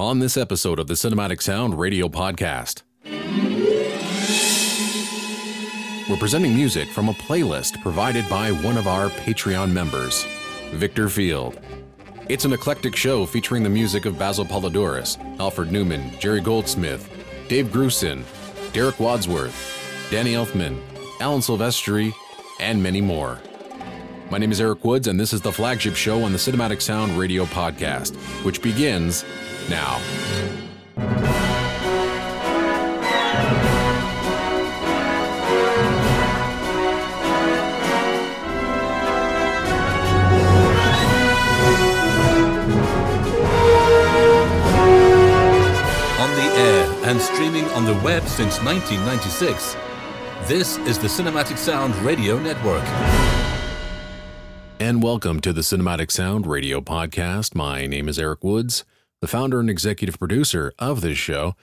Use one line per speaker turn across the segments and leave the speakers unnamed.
on this episode of the Cinematic Sound Radio Podcast. We're presenting music from a playlist provided by one of our Patreon members, Victor Field. It's an eclectic show featuring the music of Basil Poledouris, Alfred Newman, Jerry Goldsmith, Dave Grusin, Derek Wadsworth, Danny Elfman, Alan Silvestri, and many more. My name is Eric Woods, and this is the flagship show on the Cinematic Sound Radio Podcast, which begins now.
On the air and streaming on the web since 1996. This is the Cinematic Sound Radio Network.
And welcome to the Cinematic Sound Radio Podcast. My name is Eric Woods, the founder and executive producer of this show.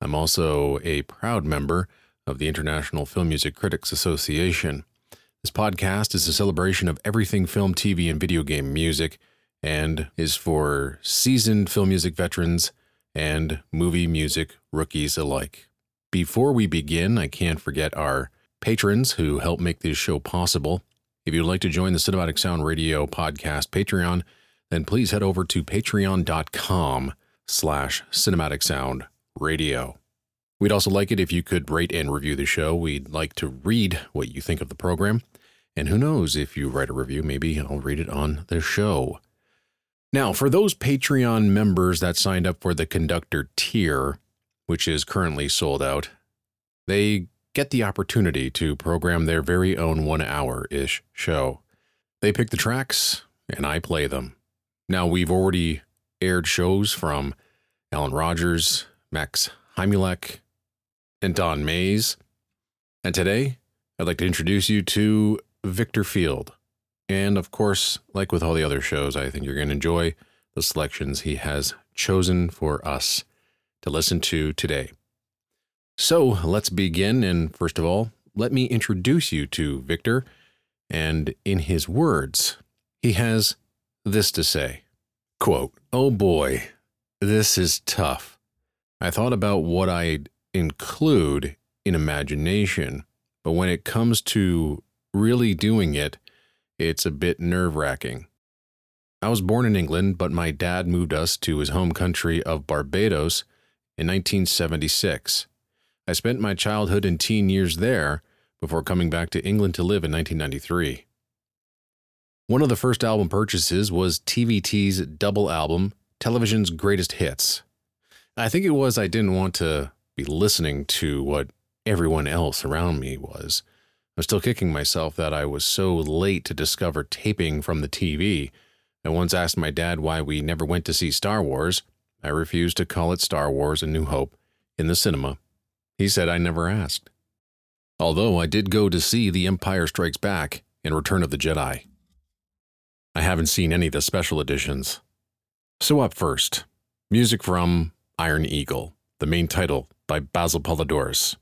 I'm also a proud member of the International Film Music Critics Association. This podcast is a celebration of everything film, TV, and video game music and is for seasoned film music veterans and movie music rookies alike. Before we begin, I can't forget our patrons who help make this show possible. If you'd like to join the Cinematic Sound Radio podcast Patreon, then please head over to patreon.com slash cinematic sound radio. We'd also like it if you could rate and review the show. We'd like to read what you think of the program. And who knows, if you write a review, maybe I'll read it on the show. Now, for those Patreon members that signed up for the conductor tier, which is currently sold out, they get the opportunity to program their very own one hour ish show. They pick the tracks, and I play them. Now, we've already aired shows from Alan Rogers, Max Heimulek, and Don Mays. And today, I'd like to introduce you to Victor Field. And of course, like with all the other shows, I think you're going to enjoy the selections he has chosen for us to listen to today. So let's begin. And first of all, let me introduce you to Victor. And in his words, he has this to say quote, Oh boy, this is tough. I thought about what I'd include in imagination, but when it comes to really doing it, it's a bit nerve wracking. I was born in England, but my dad moved us to his home country of Barbados in 1976. I spent my childhood and teen years there before coming back to England to live in 1993. One of the first album purchases was TVT's double album, Television's Greatest Hits. I think it was I didn't want to be listening to what everyone else around me was. I was still kicking myself that I was so late to discover taping from the TV. I once asked my dad why we never went to see Star Wars. I refused to call it Star Wars A New Hope in the cinema. He said I never asked. Although I did go to see The Empire Strikes Back and Return of the Jedi. I haven't seen any of the special editions. So, up first, music from Iron Eagle, the main title by Basil Poledouris.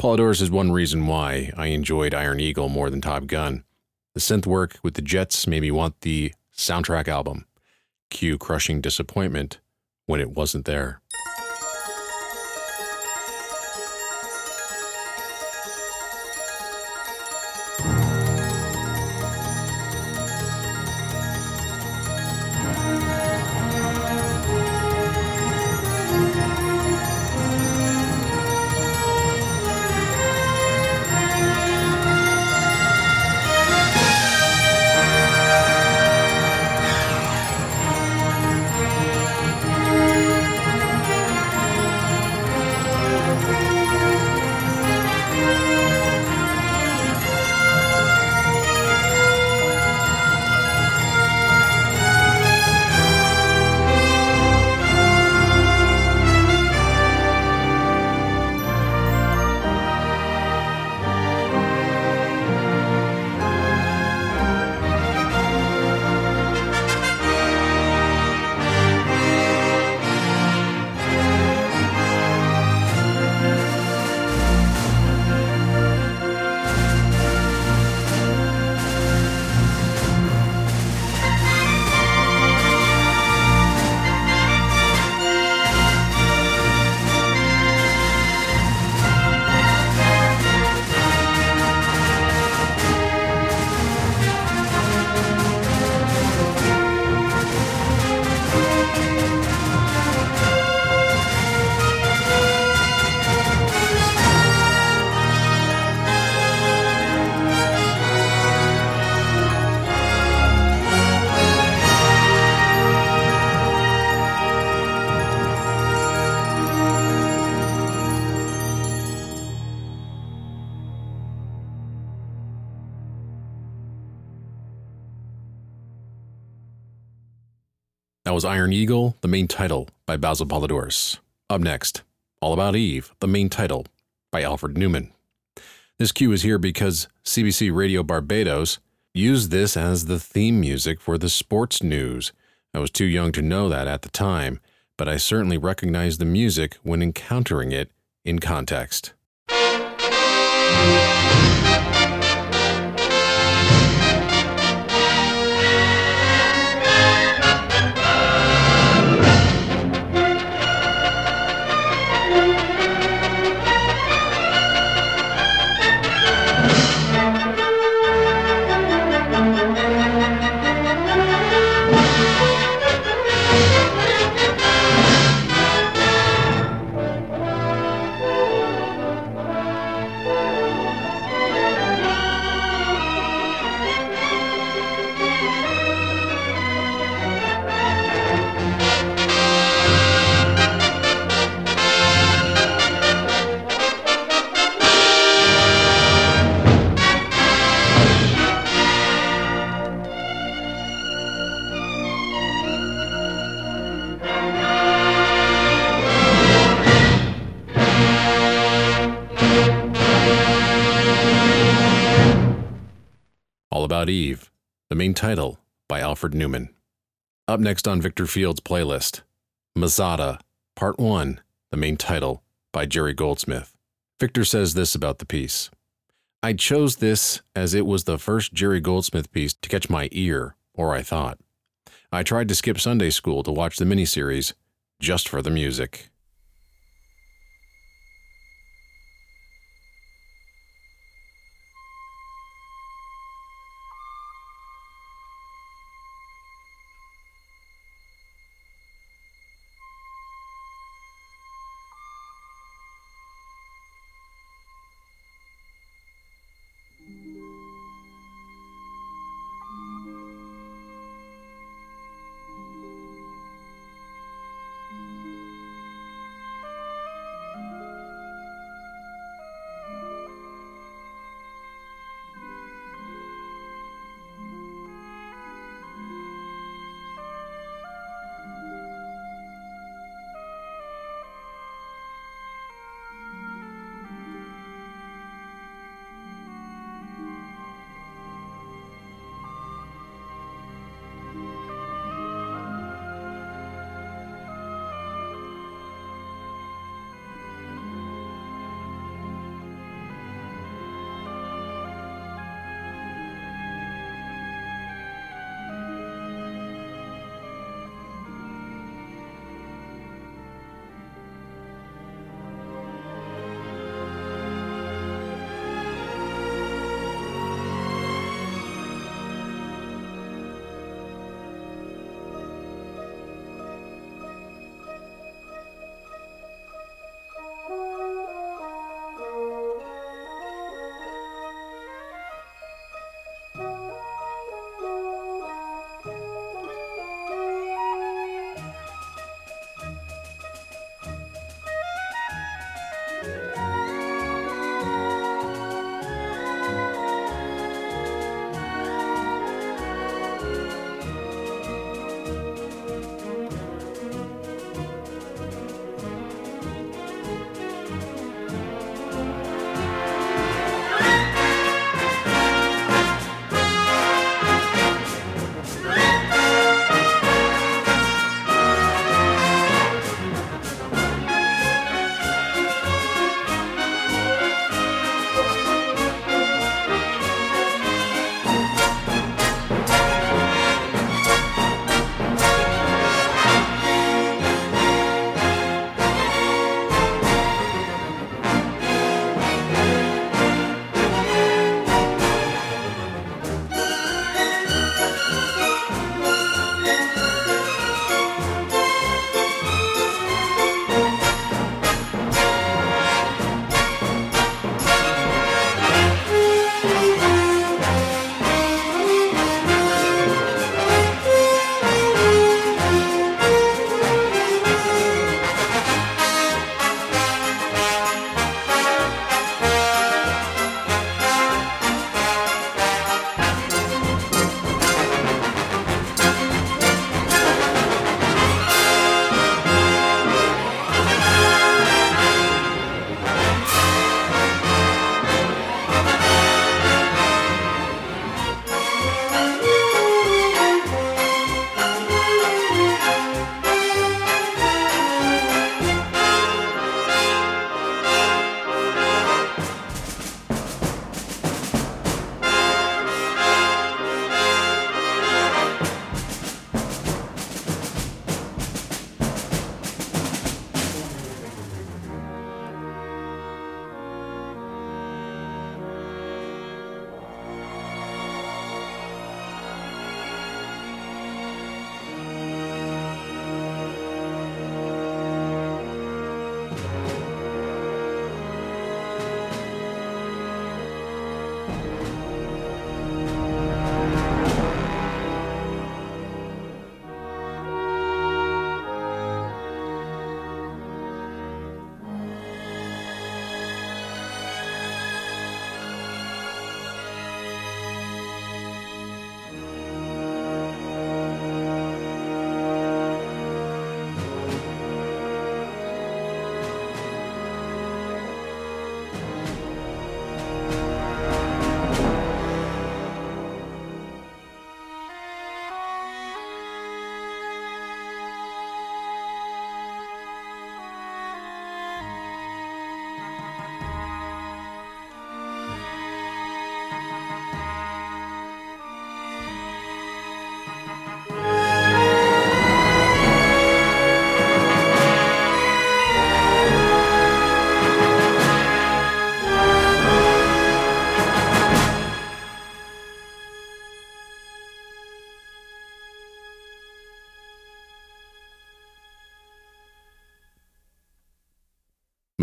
Poledouris is one reason why I enjoyed Iron Eagle more than Top Gun. The synth work with the Jets made me want the soundtrack album. Cue crushing disappointment when it wasn't there. Was Iron Eagle, the main title by Basil Poledouris. Up next, All About Eve, the main title by Alfred Newman. This cue is here because CBC Radio Barbados used this as the theme music for the sports news. I was too young to know that at the time, but I certainly recognized the music when encountering it in context. About Eve, the main title by Alfred Newman. Up next on Victor Field's playlist, Masada, Part 1, the main title by Jerry Goldsmith. Victor says this about the piece I chose this as it was the first Jerry Goldsmith piece to catch my ear, or I thought. I tried to skip Sunday school to watch the miniseries just for the music. Música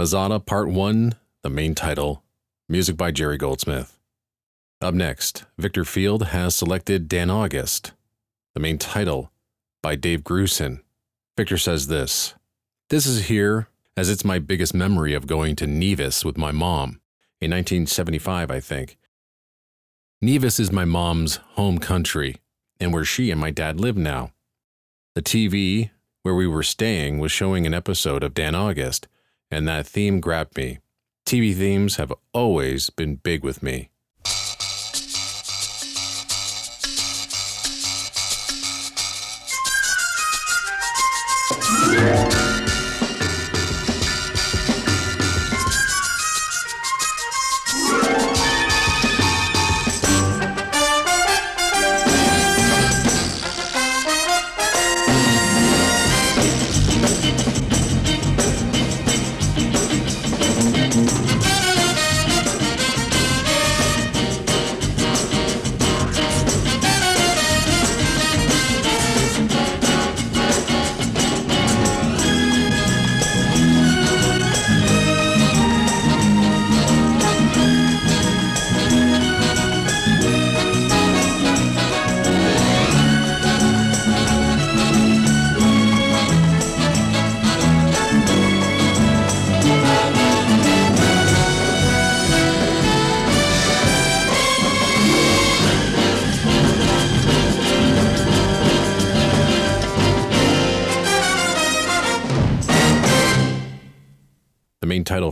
Masada Part 1, the main title, music by Jerry Goldsmith. Up next, Victor Field has selected Dan August, the main title, by Dave Grusin. Victor says this This is here as it's my biggest memory of going to Nevis with my mom in 1975, I think. Nevis is my mom's home country and where she and my dad live now. The TV where we were staying was showing an episode of Dan August, and that theme grabbed me. TV themes have always been big with me.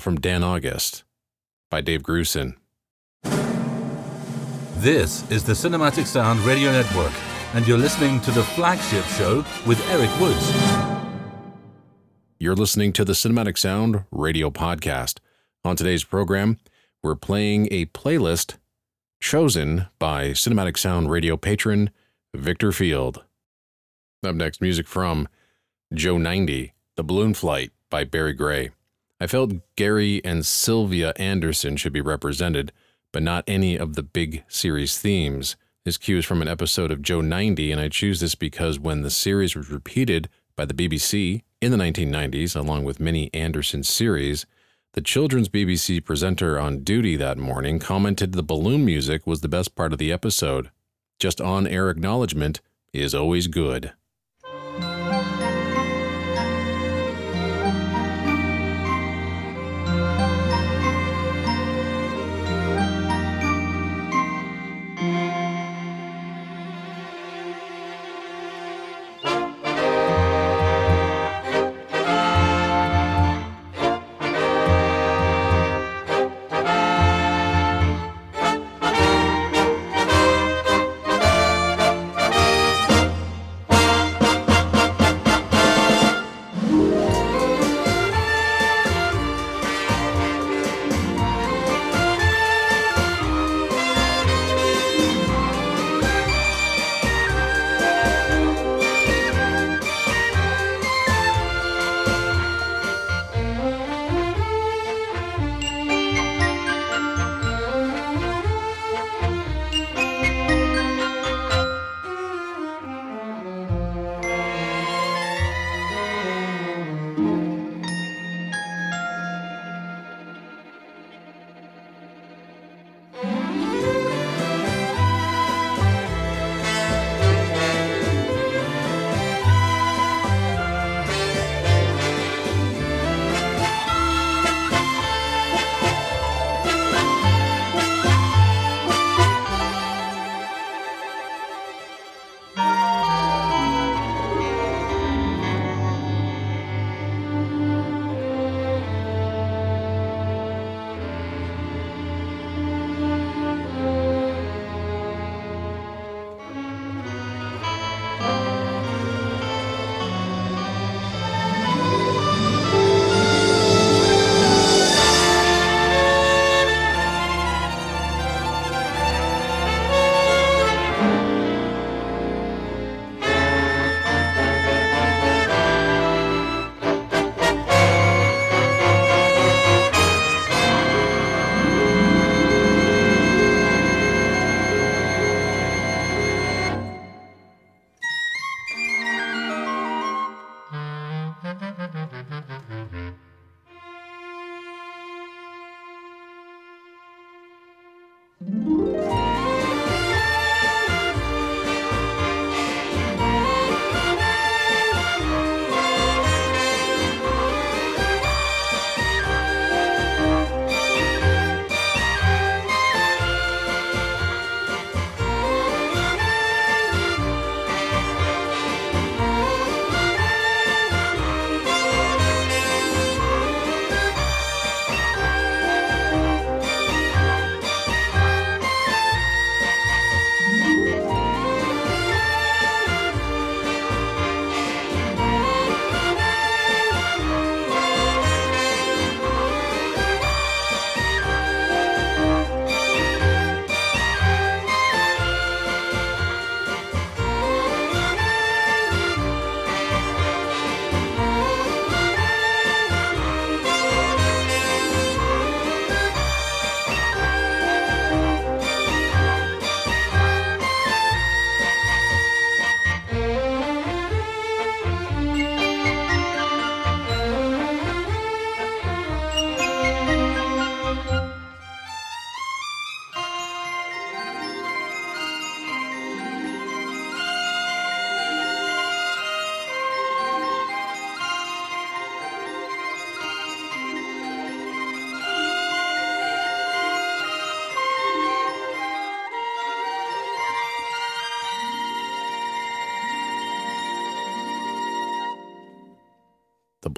From Dan August by Dave Grusin.
This is the Cinematic Sound Radio Network, and you're listening to the flagship show with Eric Woods.
You're listening to the Cinematic Sound Radio Podcast. On today's program, we're playing a playlist chosen by Cinematic Sound Radio patron Victor Field. Up next, music from Joe 90, The Balloon Flight by Barry Gray. I felt Gary and Sylvia Anderson should be represented, but not any of the big series themes. This cue is from an episode of Joe 90, and I choose this because when the series was repeated by the BBC in the 1990s, along with many Anderson series, the children's BBC presenter on duty that morning commented the balloon music was the best part of the episode. Just on air acknowledgement is always good.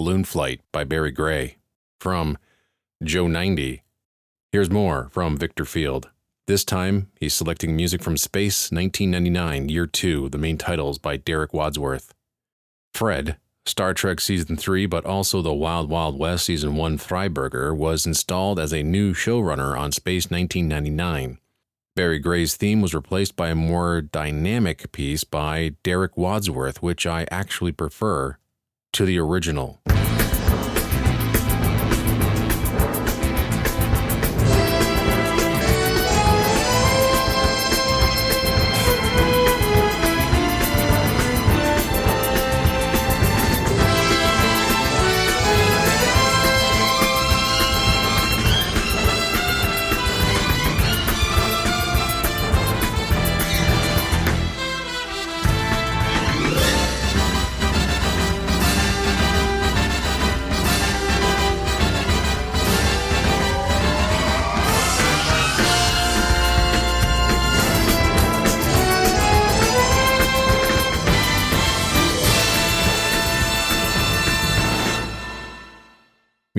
Balloon Flight by Barry Gray. From Joe 90. Here's more from Victor Field. This time, he's selecting music from Space 1999, Year 2, the main titles by Derek Wadsworth. Fred, Star Trek Season 3, but also the Wild Wild West Season 1 Freiberger, was installed as a new showrunner on Space 1999. Barry Gray's theme was replaced by a more dynamic piece by Derek Wadsworth, which I actually prefer to the original.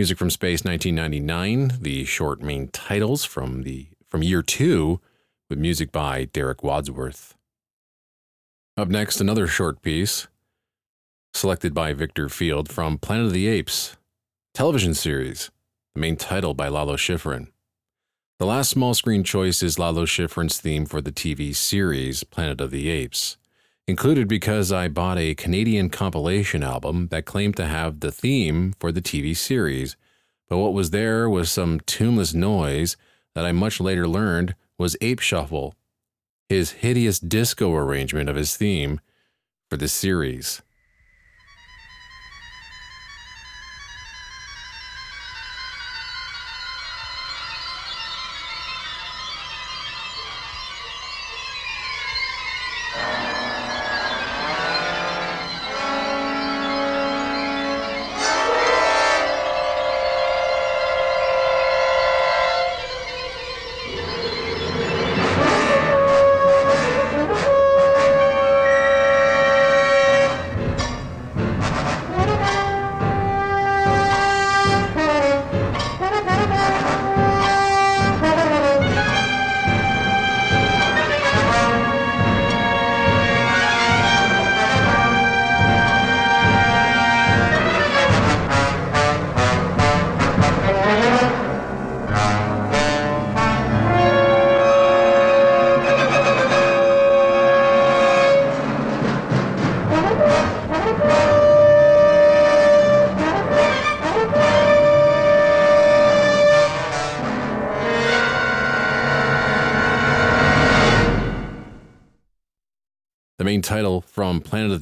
Music from Space 1999, the short main titles from the from year 2 with music by Derek Wadsworth. Up next another short piece selected by Victor Field from Planet of the Apes television series, the main title by Lalo Schifrin. The last small screen choice is Lalo Schifrin's theme for the TV series Planet of the Apes included because I bought a Canadian compilation album that claimed to have the theme for the TV series, but what was there was some tuneless noise that I much later learned was Ape Shuffle, his hideous disco arrangement of his theme for the series.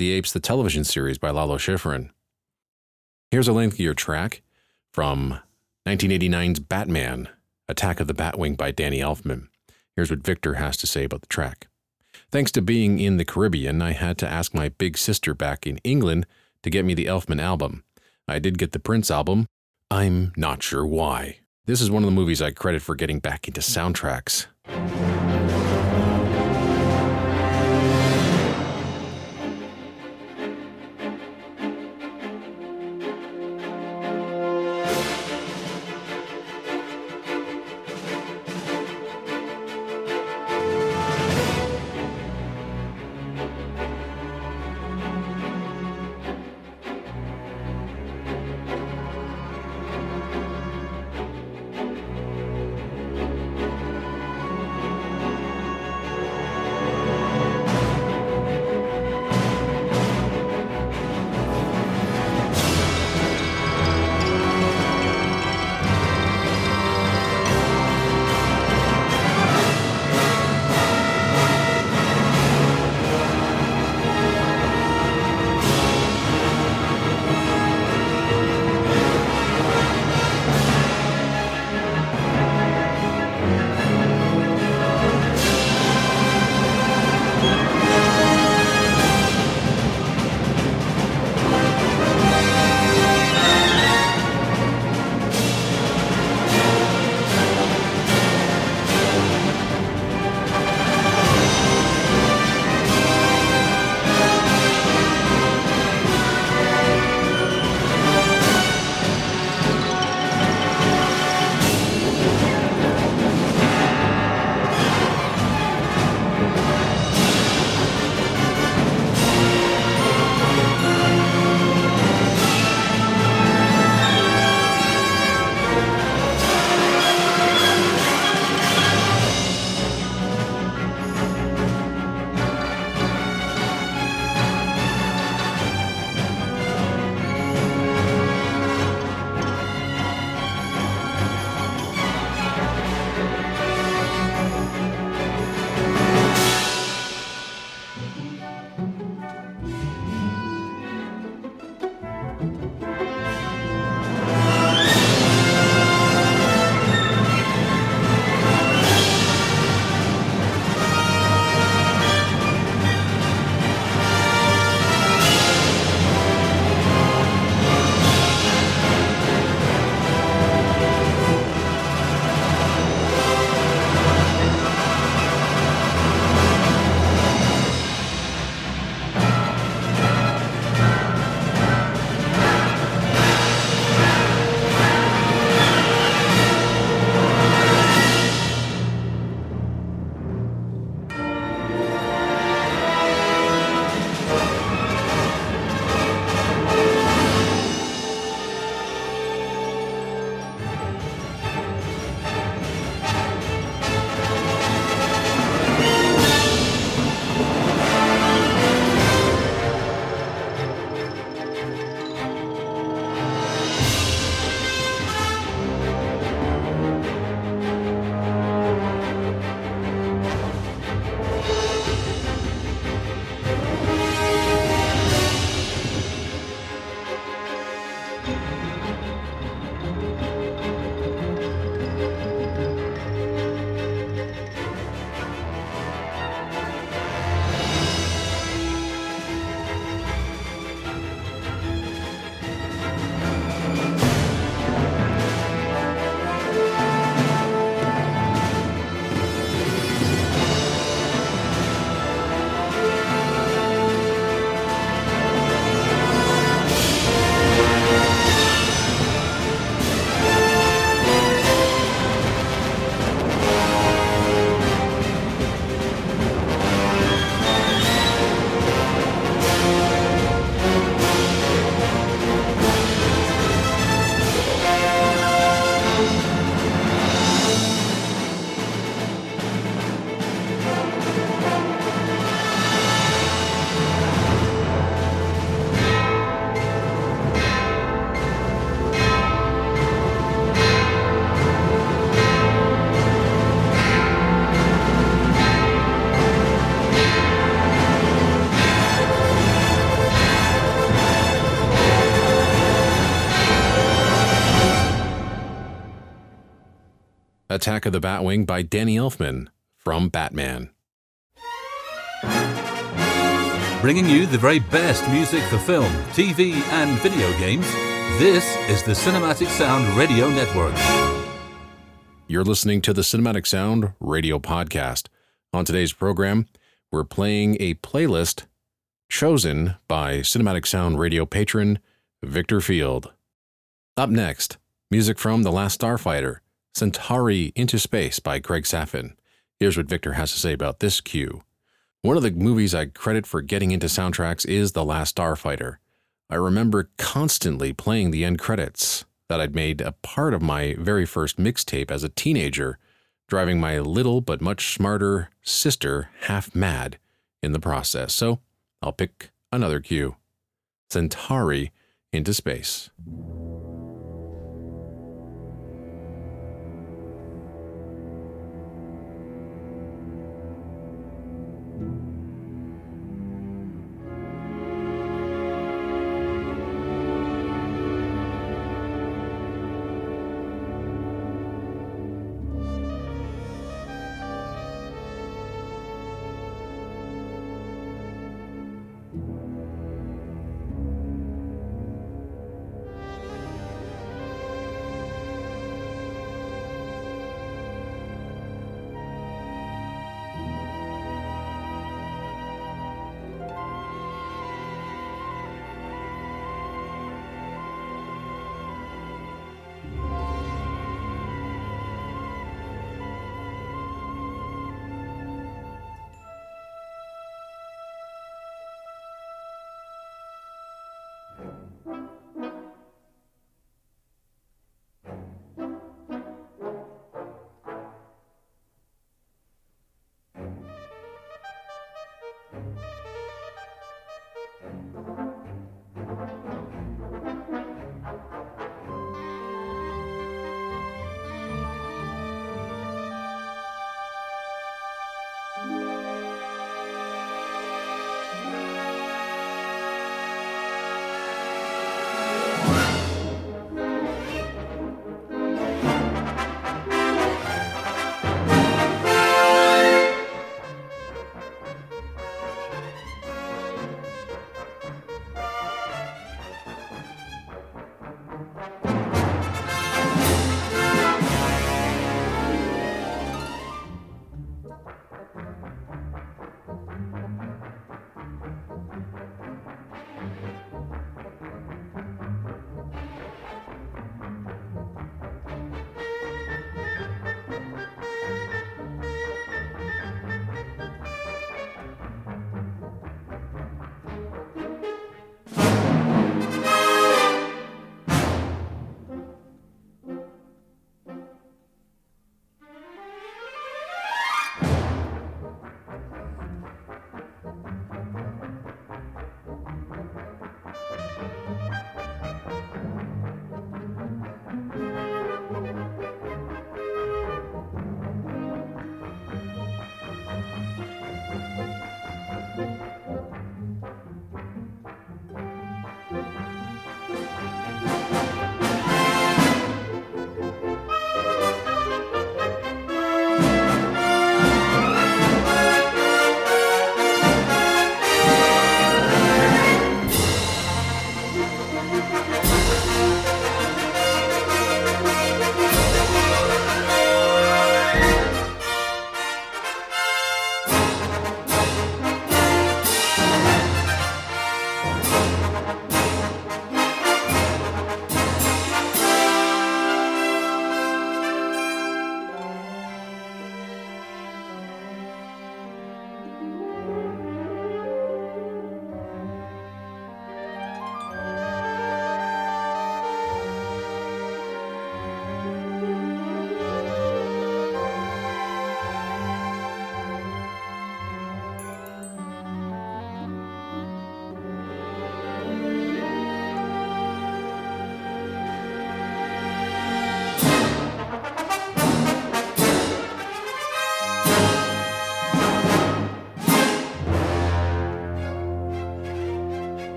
The Apes, the television series by Lalo Schifrin. Here's a lengthier track from 1989's Batman, Attack of the Batwing by Danny Elfman. Here's what Victor has to say about the track. Thanks to being in the Caribbean, I had to ask my big sister back in England to get me the Elfman album. I did get the Prince album. I'm not sure why. This is one of the movies I credit for getting back into soundtracks. Attack of the Batwing by Danny Elfman, from Batman.
Bringing you the very best music for film, TV, and video games, this is the Cinematic Sound Radio Network.
You're listening to the Cinematic Sound Radio Podcast. On today's program, we're playing a playlist chosen by Cinematic Sound Radio patron Victor Field. Up next, music from The Last Starfighter, Centauri Into Space by Craig Safan. Here's what Victor has to say about this cue. One of the movies I credit for getting into soundtracks is The Last Starfighter. I remember constantly playing the end credits that I'd made a part of my very first mixtape as a teenager, driving my little but much smarter sister half mad in the process. So I'll pick another cue Centauri into space.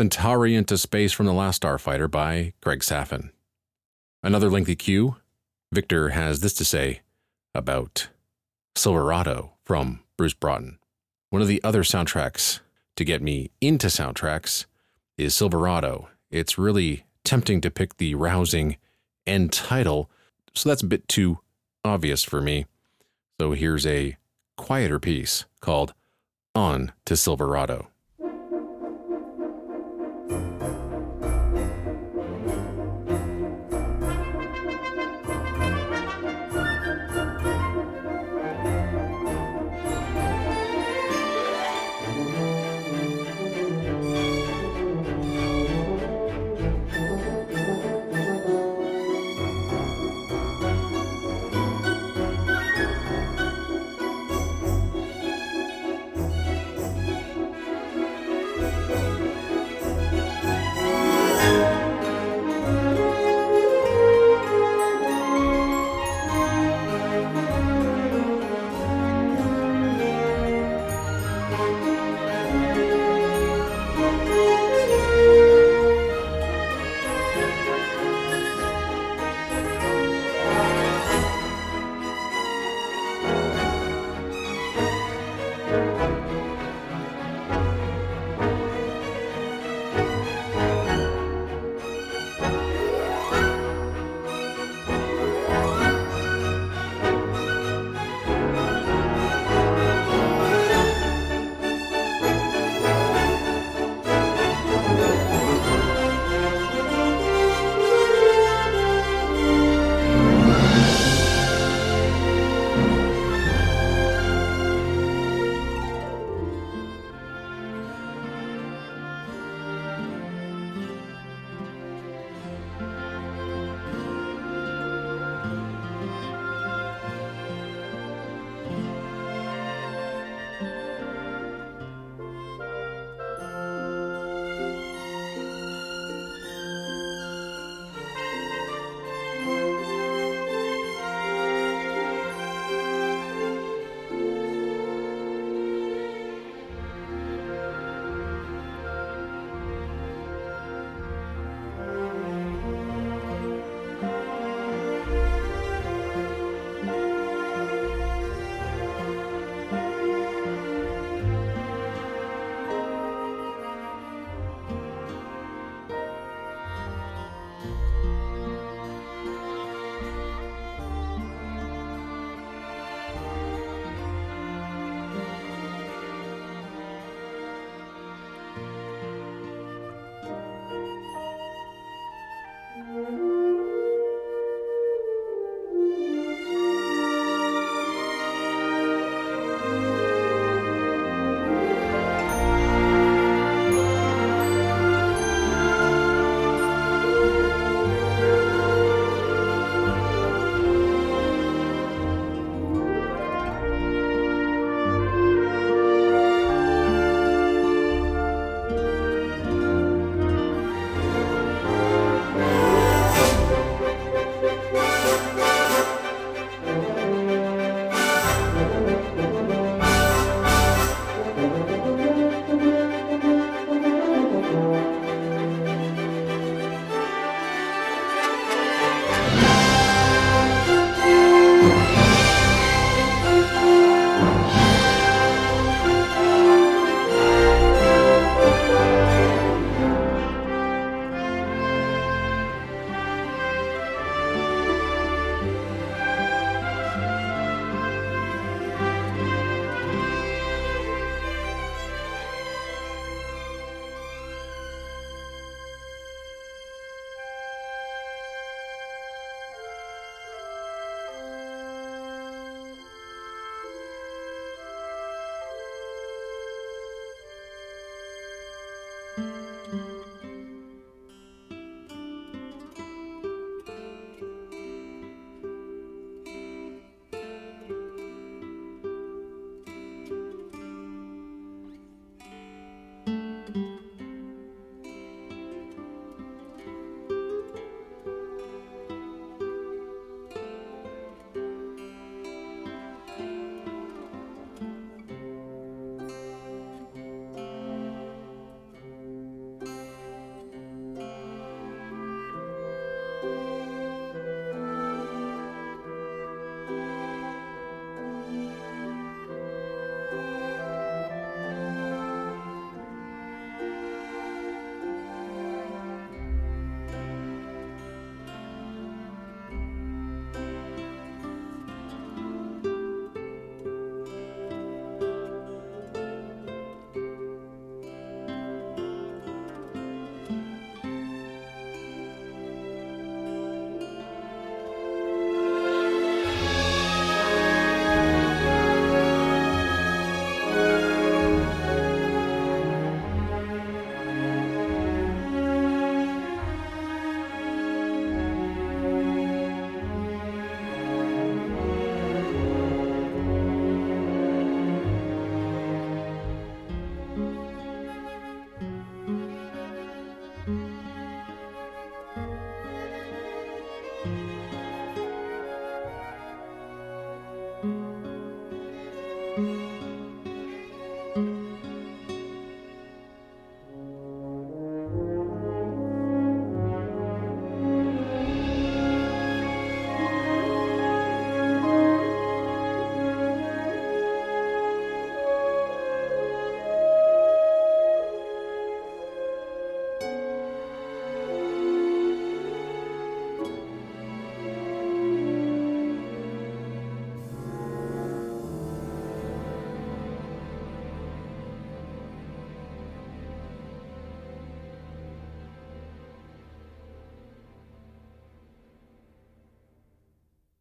Centauri into Space from the Last Starfighter by Craig Safan. Another lengthy cue. Victor has this to say about Silverado from Bruce Broughton. One of the other soundtracks to get me into soundtracks is Silverado. It's really tempting to pick the rousing end title, so that's a bit too obvious for me. So here's a quieter piece called On to Silverado.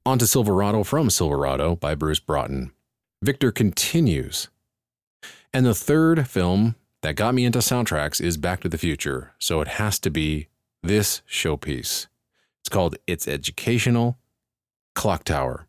On to Silverado from Silverado by Bruce Broughton. Victor continues. And the third film that got me into soundtracks is Back to the Future, so it has to be this showpiece. It's called It's Educational Clock Tower.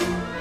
Thank you.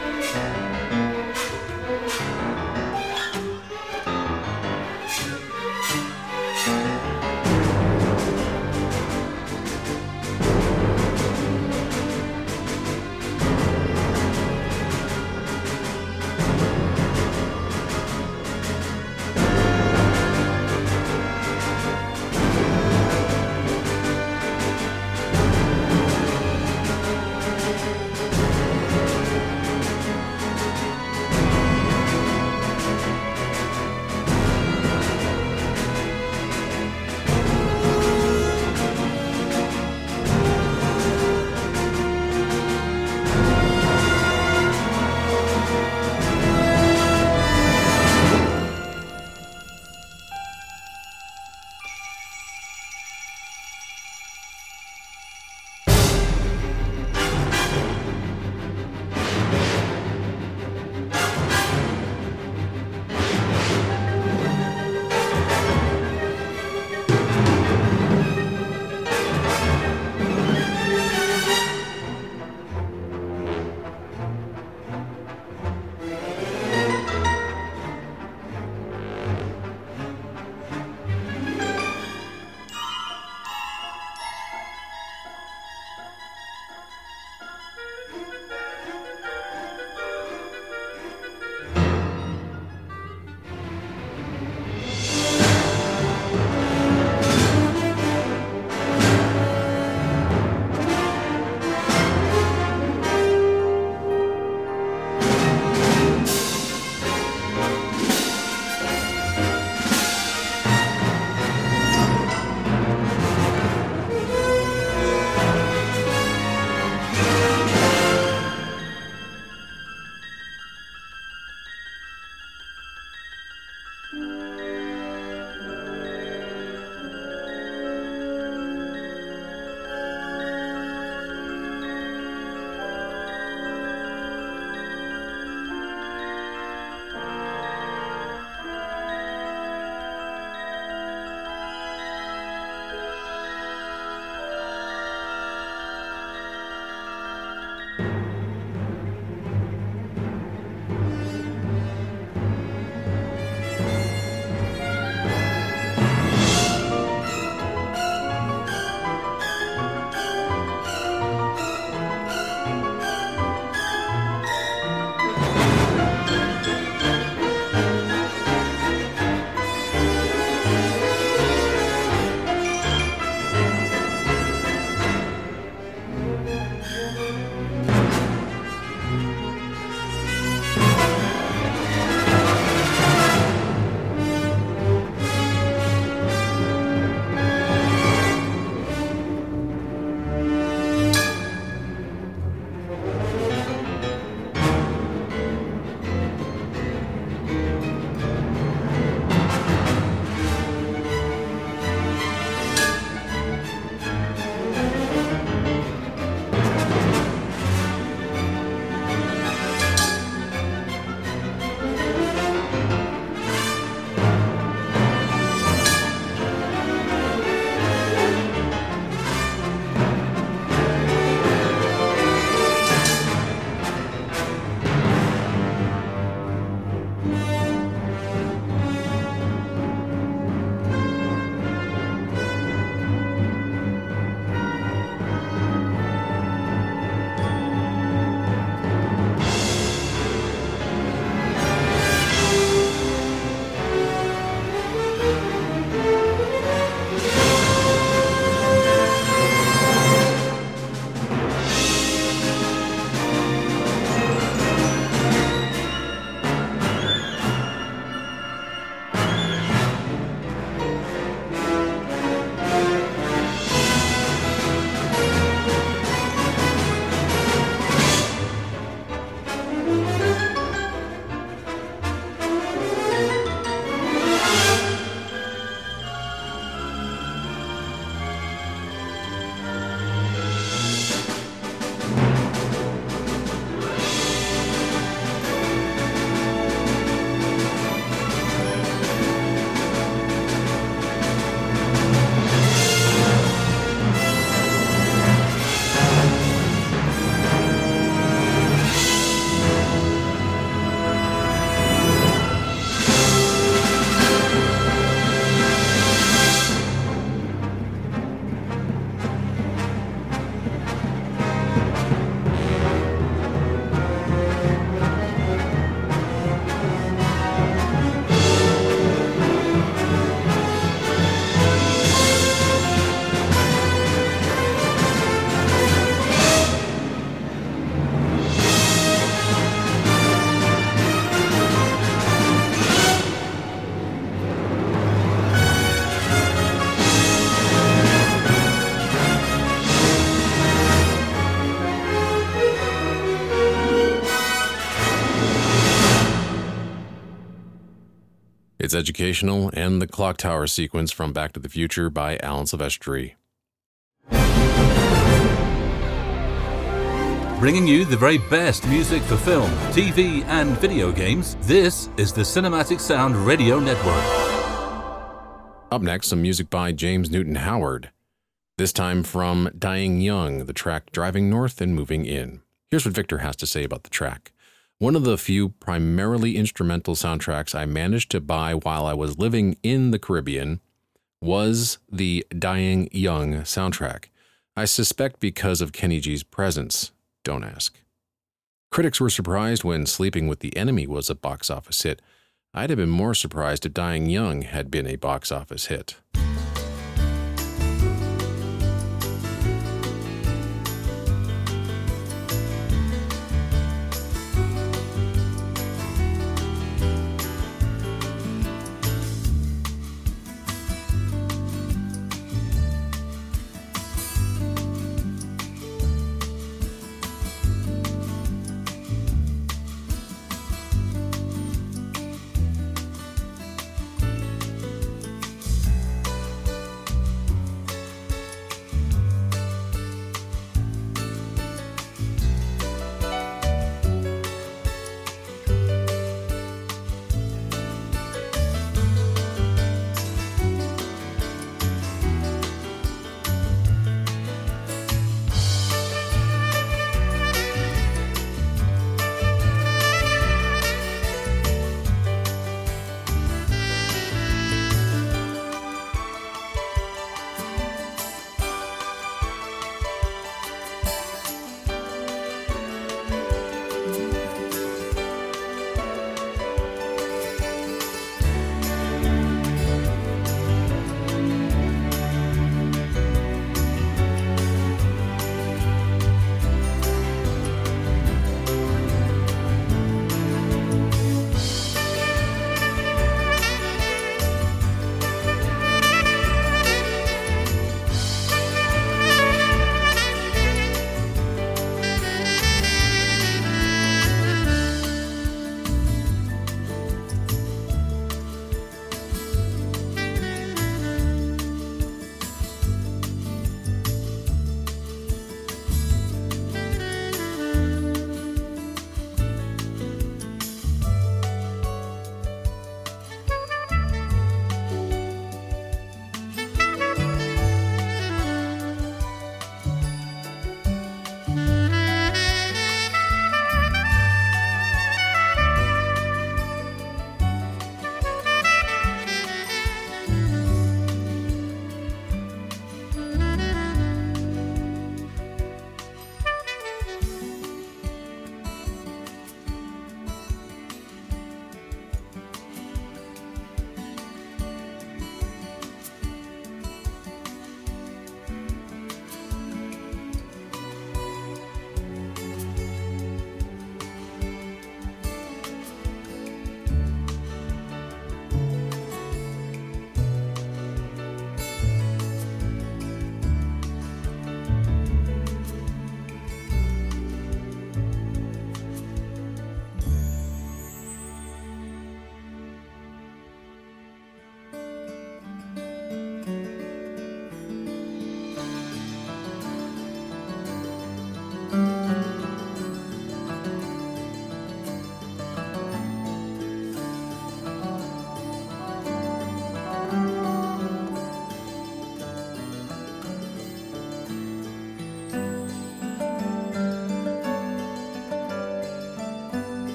It's educational and the clock tower sequence from Back to the Future by Alan Silvestri.
Bringing you the very best music for film, TV, and video games, this is the Cinematic Sound Radio Network.
Up next, some music by James Newton Howard. This time from Dying Young, the track Driving North and Moving In. Here's what Victor has to say about the track. One of the few primarily instrumental soundtracks I managed to buy while I was living in the Caribbean was the Dying Young soundtrack. I suspect because of Kenny G's presence. Don't ask. Critics were surprised when Sleeping with the Enemy was a box office hit. I'd have been more surprised if Dying Young had been a box office hit.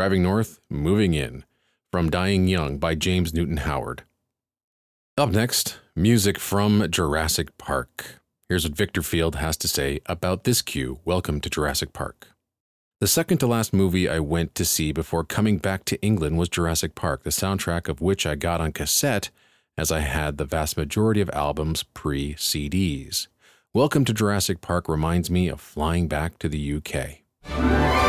Driving North, Moving In, from Dying Young by James Newton Howard. Up next, music from Jurassic Park. Here's what Victor Field has to say about this cue Welcome to Jurassic Park. The second to last movie I went to see before coming back to England was Jurassic Park, the soundtrack of which I got on cassette as I had the vast majority of albums pre CDs. Welcome to Jurassic Park reminds me of flying back to the UK.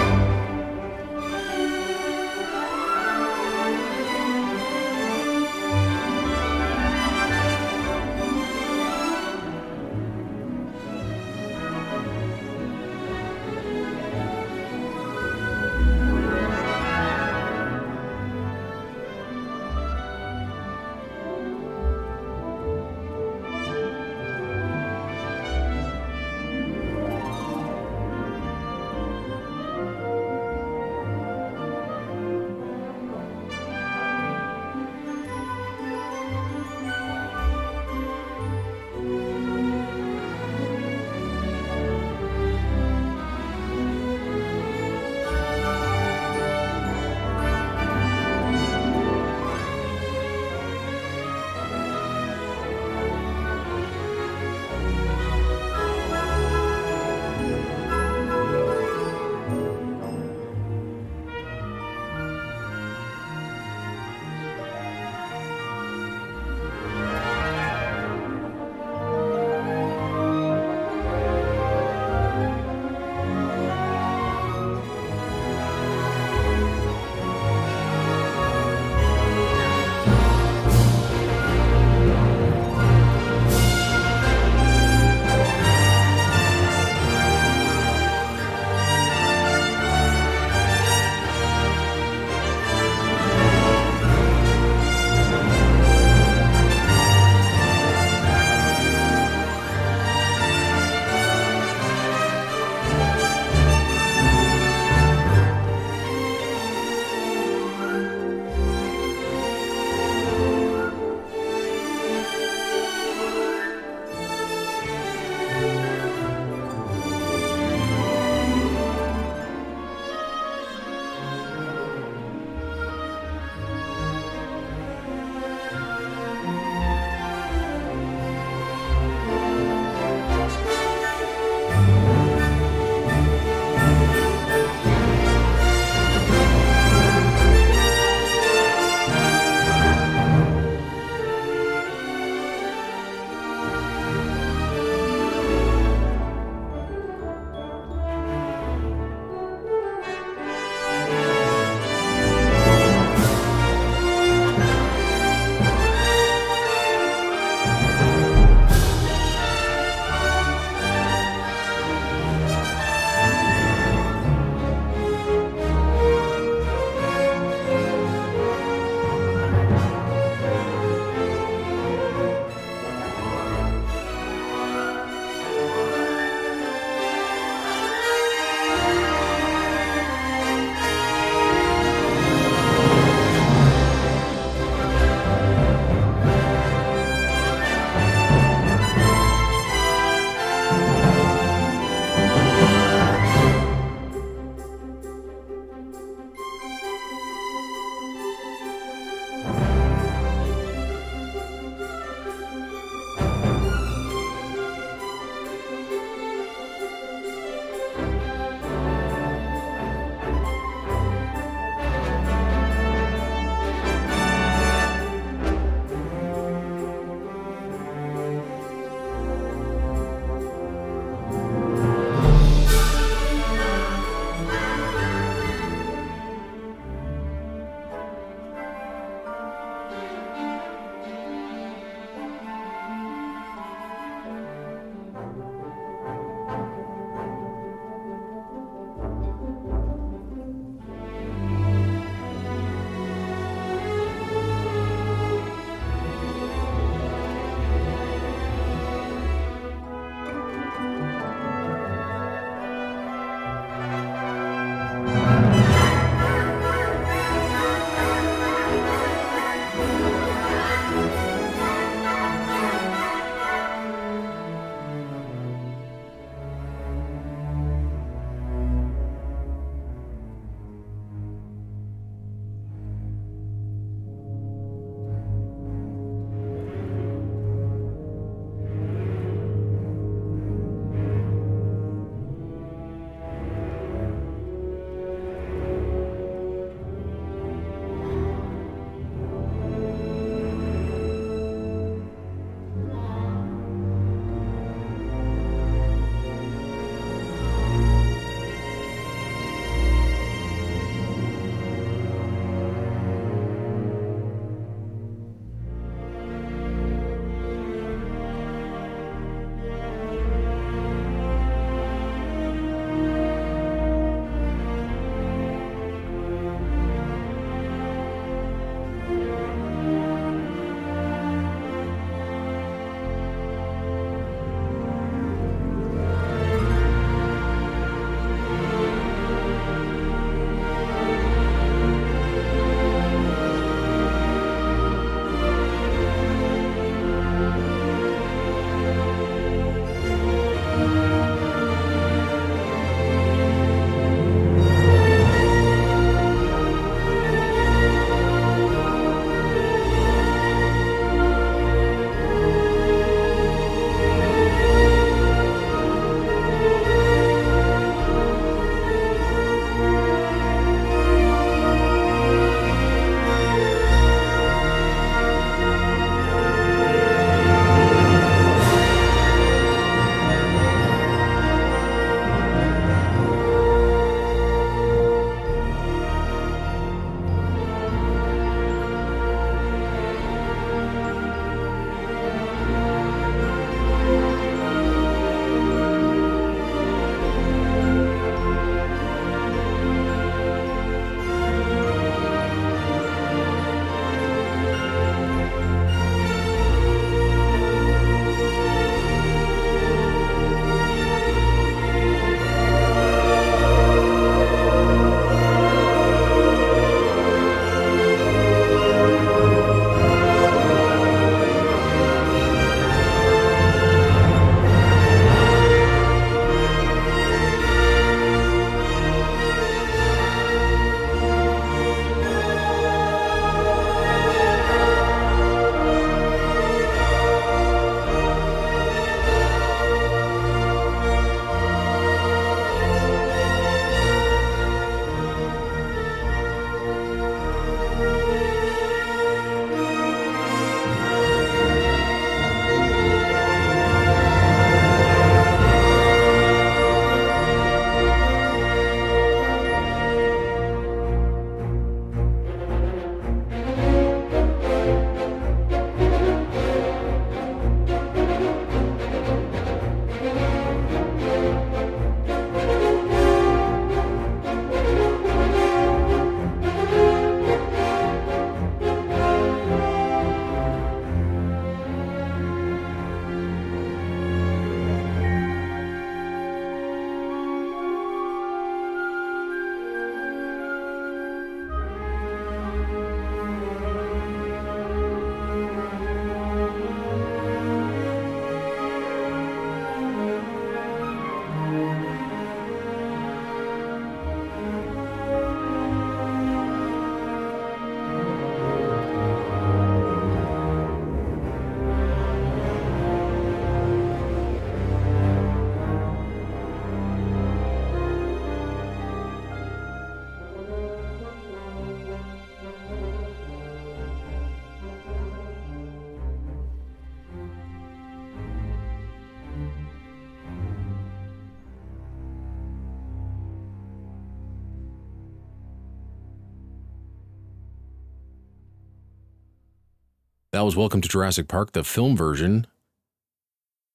That was Welcome to Jurassic Park, the film version,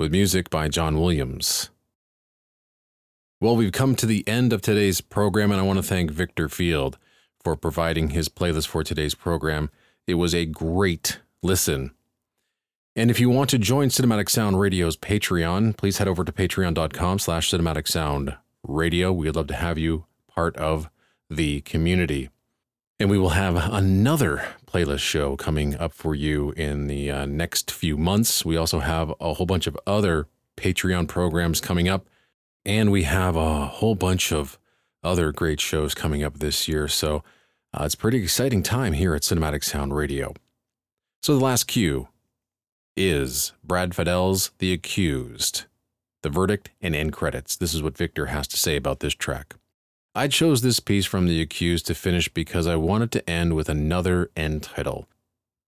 with music by John Williams. Well, we've come to the end of today's program, and I want to thank Victor Field for providing his playlist for today's program. It was a great listen. And if you want to join Cinematic Sound Radio's Patreon, please head over to patreon.com slash cinematic sound radio. We'd love to have you part of the community. And we will have another playlist show coming up for you in the uh, next few months. We also have a whole bunch of other Patreon programs coming up, and we have a whole bunch of other great shows coming up this year. So uh, it's a pretty exciting time here at Cinematic Sound Radio. So the last cue is Brad Fiedel's The Accused, the verdict and end credits. This is what Victor has to say about this track. I chose this piece from The Accused to finish because I wanted to end with another end title.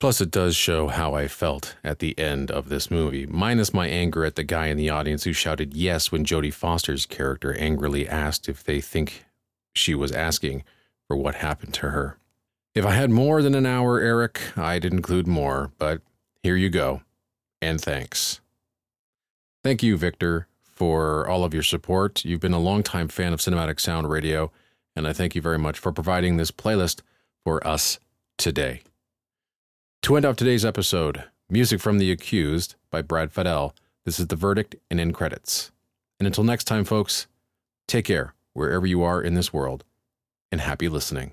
Plus, it does show how I felt at the end of this movie, minus my anger at the guy in the audience who shouted yes when Jodie Foster's character angrily asked if they think she was asking for what happened to her. If I had more than an hour, Eric, I'd include more, but here you go. And thanks. Thank you, Victor, for all of your support. You've been a longtime fan of Cinematic Sound Radio, and I thank you very much for providing this playlist for us today. To end off today's episode, music from The Accused by Brad Fiedel. This is the verdict and end credits. And until next time, folks, take care wherever you are in this world, and happy listening.